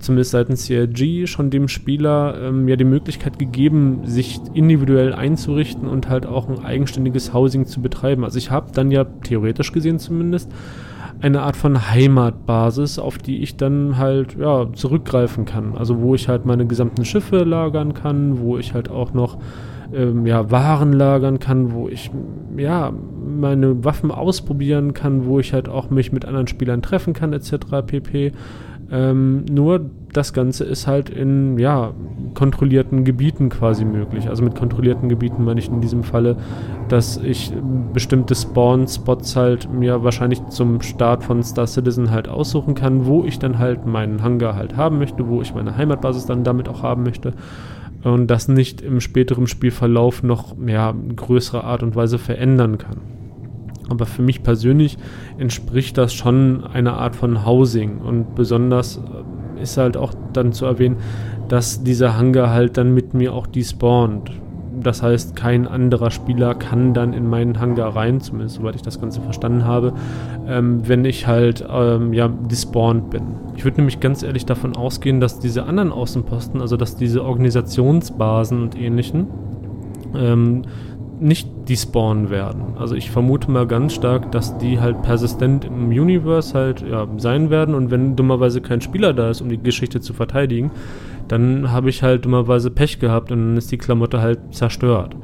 zumindest seitens CRG, schon dem Spieler ähm, ja die Möglichkeit gegeben, sich individuell einzurichten und halt auch ein eigenständiges Housing zu betreiben. Also ich habe dann ja theoretisch gesehen zumindest eine Art von Heimatbasis, auf die ich dann halt ja zurückgreifen kann. Also wo ich halt meine gesamten Schiffe lagern kann, wo ich halt auch noch ähm, ja, Waren lagern kann, wo ich ja meine Waffen ausprobieren kann, wo ich halt auch mich mit anderen Spielern treffen kann, etc. pp. Ähm, nur das Ganze ist halt in ja, kontrollierten Gebieten quasi möglich. Also mit kontrollierten Gebieten meine ich in diesem Falle, dass ich bestimmte Spawn-Spots halt mir wahrscheinlich zum Start von Star Citizen halt aussuchen kann, wo ich dann halt meinen Hangar halt haben möchte, wo ich meine Heimatbasis dann damit auch haben möchte. Und das nicht im späteren Spielverlauf noch ja, in größerer Art und Weise verändern kann. Aber für mich persönlich entspricht das schon einer Art von Housing. Und besonders äh, ist halt auch dann zu erwähnen, dass dieser Hangar halt dann mit mir auch despawnt. Das heißt, kein anderer Spieler kann dann in meinen Hangar rein, zumindest soweit ich das Ganze verstanden habe, ähm, wenn ich halt ähm, ja despawned bin. Ich würde nämlich ganz ehrlich davon ausgehen, dass diese anderen Außenposten, also dass diese Organisationsbasen und ähnlichen, ähm, nicht despawnen werden. Also ich vermute mal ganz stark, dass die halt persistent im Universe halt ja, sein werden und wenn dummerweise kein Spieler da ist, um die Geschichte zu verteidigen, dann habe ich halt dummerweise Pech gehabt und dann ist die Klamotte halt zerstört.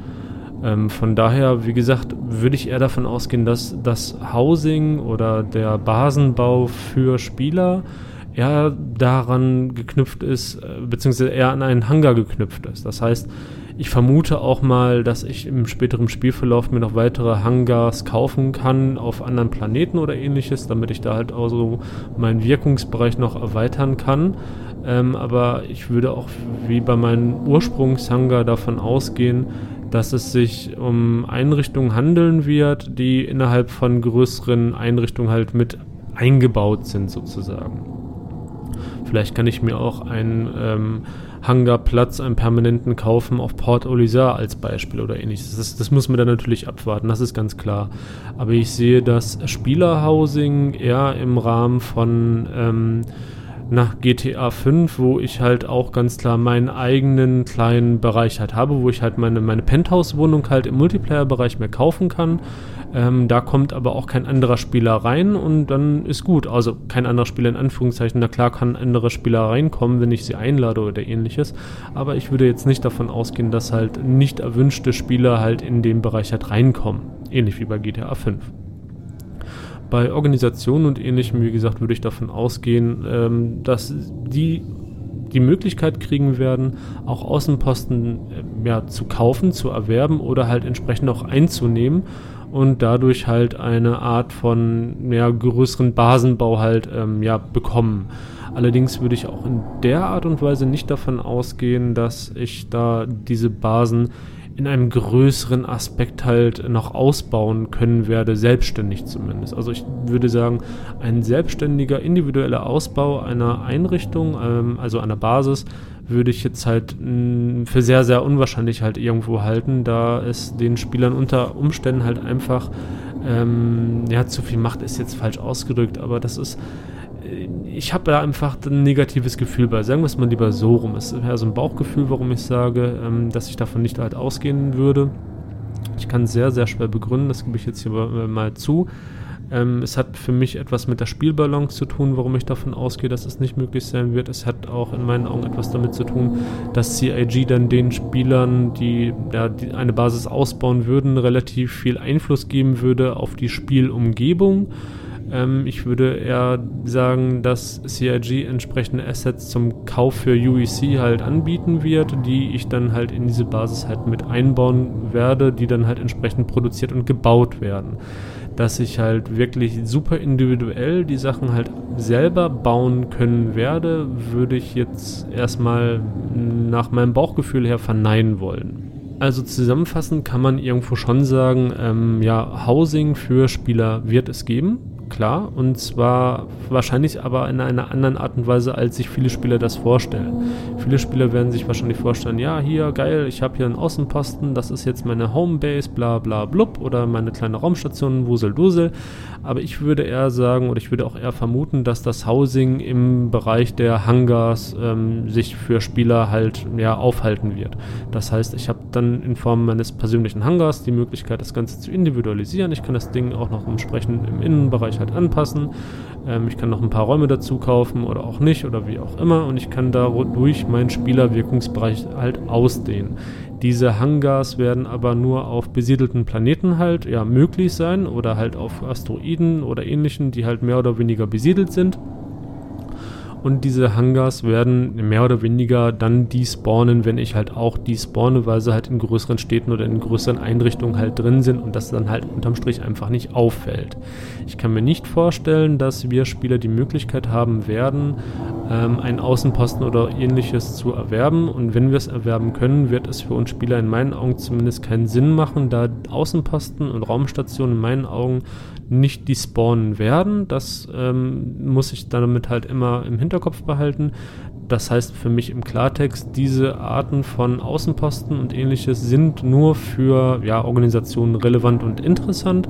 Ähm, von daher, wie gesagt, würde ich eher davon ausgehen, dass das Housing oder der Basenbau für Spieler eher daran geknüpft ist, äh, beziehungsweise eher an einen Hangar geknüpft ist. Das heißt, ich vermute auch mal, dass ich im späteren Spielverlauf mir noch weitere Hangars kaufen kann auf anderen Planeten oder ähnliches, damit ich da halt auch so meinen Wirkungsbereich noch erweitern kann. Ähm, aber ich würde auch wie bei meinem Ursprungshangar davon ausgehen, dass es sich um Einrichtungen handeln wird, die innerhalb von größeren Einrichtungen halt mit eingebaut sind sozusagen. Vielleicht kann ich mir auch einen ähm, Hangarplatz, einen permanenten kaufen auf Port Olisar als Beispiel oder ähnliches. Das, das, muss man dann natürlich abwarten, das ist ganz klar. Aber ich sehe das Spielerhousing eher im Rahmen von ähm, nach GTA 5, wo ich halt auch ganz klar meinen eigenen kleinen Bereich halt habe, wo ich halt meine, meine Penthouse-Wohnung halt im Multiplayer-Bereich mehr kaufen kann. Ähm, da kommt aber auch kein anderer Spieler rein und dann ist gut. Also kein anderer Spieler in Anführungszeichen. Na klar kann ein anderer Spieler reinkommen, wenn ich sie einlade oder ähnliches. Aber ich würde jetzt nicht davon ausgehen, dass halt nicht erwünschte Spieler halt in den Bereich halt reinkommen. Ähnlich wie bei GTA 5. Bei Organisationen und ähnlichem, wie gesagt, würde ich davon ausgehen, ähm, dass die die Möglichkeit kriegen werden, auch Außenposten äh, ja, zu kaufen, zu erwerben oder halt entsprechend auch einzunehmen und dadurch halt eine Art von ja, größeren Basenbau halt ähm, ja, bekommen. Allerdings würde ich auch in der Art und Weise nicht davon ausgehen, dass ich da diese Basen in einem größeren Aspekt halt noch ausbauen können werde, selbstständig zumindest. Also ich würde sagen, ein selbstständiger individueller Ausbau einer Einrichtung, ähm, also einer Basis, würde ich jetzt halt mh, für sehr, sehr unwahrscheinlich halt irgendwo halten, da es den Spielern unter Umständen halt einfach, ähm, ja, zu viel Macht ist jetzt falsch ausgedrückt, aber das ist ich habe da einfach ein negatives Gefühl bei. Sagen wir es mal lieber so rum. Es ist eher so ein Bauchgefühl, warum ich sage, ähm, dass ich davon nicht halt ausgehen würde. Ich kann sehr, sehr schwer begründen, das gebe ich jetzt hier mal zu. Ähm, es hat für mich etwas mit der Spielbalance zu tun, warum ich davon ausgehe, dass es nicht möglich sein wird. Es hat auch in meinen Augen etwas damit zu tun, dass CIG dann den Spielern, die, ja, die eine Basis ausbauen würden, relativ viel Einfluss geben würde auf die Spielumgebung. Ähm, ich würde eher sagen, dass CIG entsprechende Assets zum Kauf für UEC halt anbieten wird, die ich dann halt in diese Basis halt mit einbauen werde, die dann halt entsprechend produziert und gebaut werden. Dass ich halt wirklich super individuell die Sachen halt selber bauen können werde, würde ich jetzt erstmal nach meinem Bauchgefühl her verneinen wollen. Also zusammenfassend kann man irgendwo schon sagen, ähm, ja, Housing für Spieler wird es geben klar. Und zwar wahrscheinlich aber in einer anderen Art und Weise, als sich viele Spieler das vorstellen. Viele Spieler werden sich wahrscheinlich vorstellen, ja, hier, geil, ich habe hier einen Außenposten, das ist jetzt meine Homebase, bla bla blub, oder meine kleine Raumstation, Wusel Dusel. Aber ich würde eher sagen, oder ich würde auch eher vermuten, dass das Housing im Bereich der Hangars ähm, sich für Spieler halt ja, aufhalten wird. Das heißt, ich habe dann in Form meines persönlichen Hangars die Möglichkeit, das Ganze zu individualisieren. Ich kann das Ding auch noch entsprechend im Innenbereich ich halt anpassen. Ähm, ich kann noch ein paar Räume dazu kaufen oder auch nicht oder wie auch immer und ich kann dadurch meinen Spielerwirkungsbereich halt ausdehnen. Diese Hangars werden aber nur auf besiedelten Planeten halt ja möglich sein oder halt auf Asteroiden oder ähnlichen, die halt mehr oder weniger besiedelt sind und diese Hangars werden mehr oder weniger dann despawnen, wenn ich halt auch despawne, weil sie halt in größeren Städten oder in größeren Einrichtungen halt drin sind und das dann halt unterm Strich einfach nicht auffällt. Ich kann mir nicht vorstellen, dass wir Spieler die Möglichkeit haben werden, ähm, einen Außenposten oder ähnliches zu erwerben und wenn wir es erwerben können, wird es für uns Spieler in meinen Augen zumindest keinen Sinn machen, da Außenposten und Raumstationen in meinen Augen nicht despawnen werden. Das ähm, muss ich damit halt immer im Hinterkopf behalten. Das heißt für mich im Klartext, diese Arten von Außenposten und ähnliches sind nur für ja, Organisationen relevant und interessant.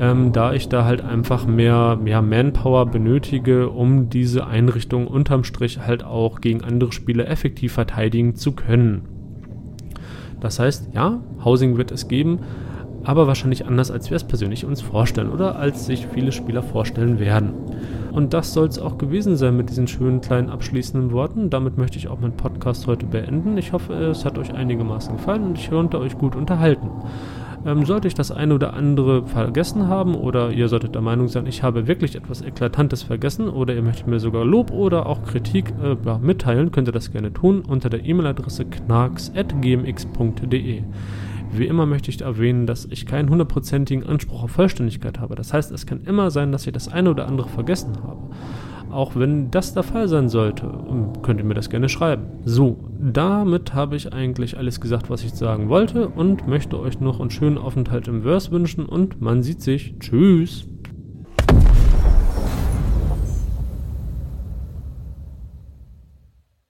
Ähm, da ich da halt einfach mehr, mehr Manpower benötige, um diese Einrichtung unterm Strich halt auch gegen andere Spiele effektiv verteidigen zu können. Das heißt, ja, Housing wird es geben, aber wahrscheinlich anders, als wir es persönlich uns vorstellen oder als sich viele Spieler vorstellen werden. Und das soll es auch gewesen sein mit diesen schönen kleinen abschließenden Worten. Damit möchte ich auch meinen Podcast heute beenden. Ich hoffe, es hat euch einigermaßen gefallen und ich konnte euch gut unterhalten. Ähm, sollte ich das eine oder andere vergessen haben oder ihr solltet der Meinung sein, ich habe wirklich etwas Eklatantes vergessen oder ihr möchtet mir sogar Lob oder auch Kritik äh, mitteilen, könnt ihr das gerne tun unter der E-Mail-Adresse knarks.gmx.de. Wie immer möchte ich erwähnen, dass ich keinen hundertprozentigen Anspruch auf Vollständigkeit habe. Das heißt, es kann immer sein, dass ich das eine oder andere vergessen habe. Auch wenn das der Fall sein sollte, ähm, könnt ihr mir das gerne schreiben. So, damit habe ich eigentlich alles gesagt, was ich sagen wollte und möchte euch noch einen schönen Aufenthalt im Verse wünschen und man sieht sich. Tschüss.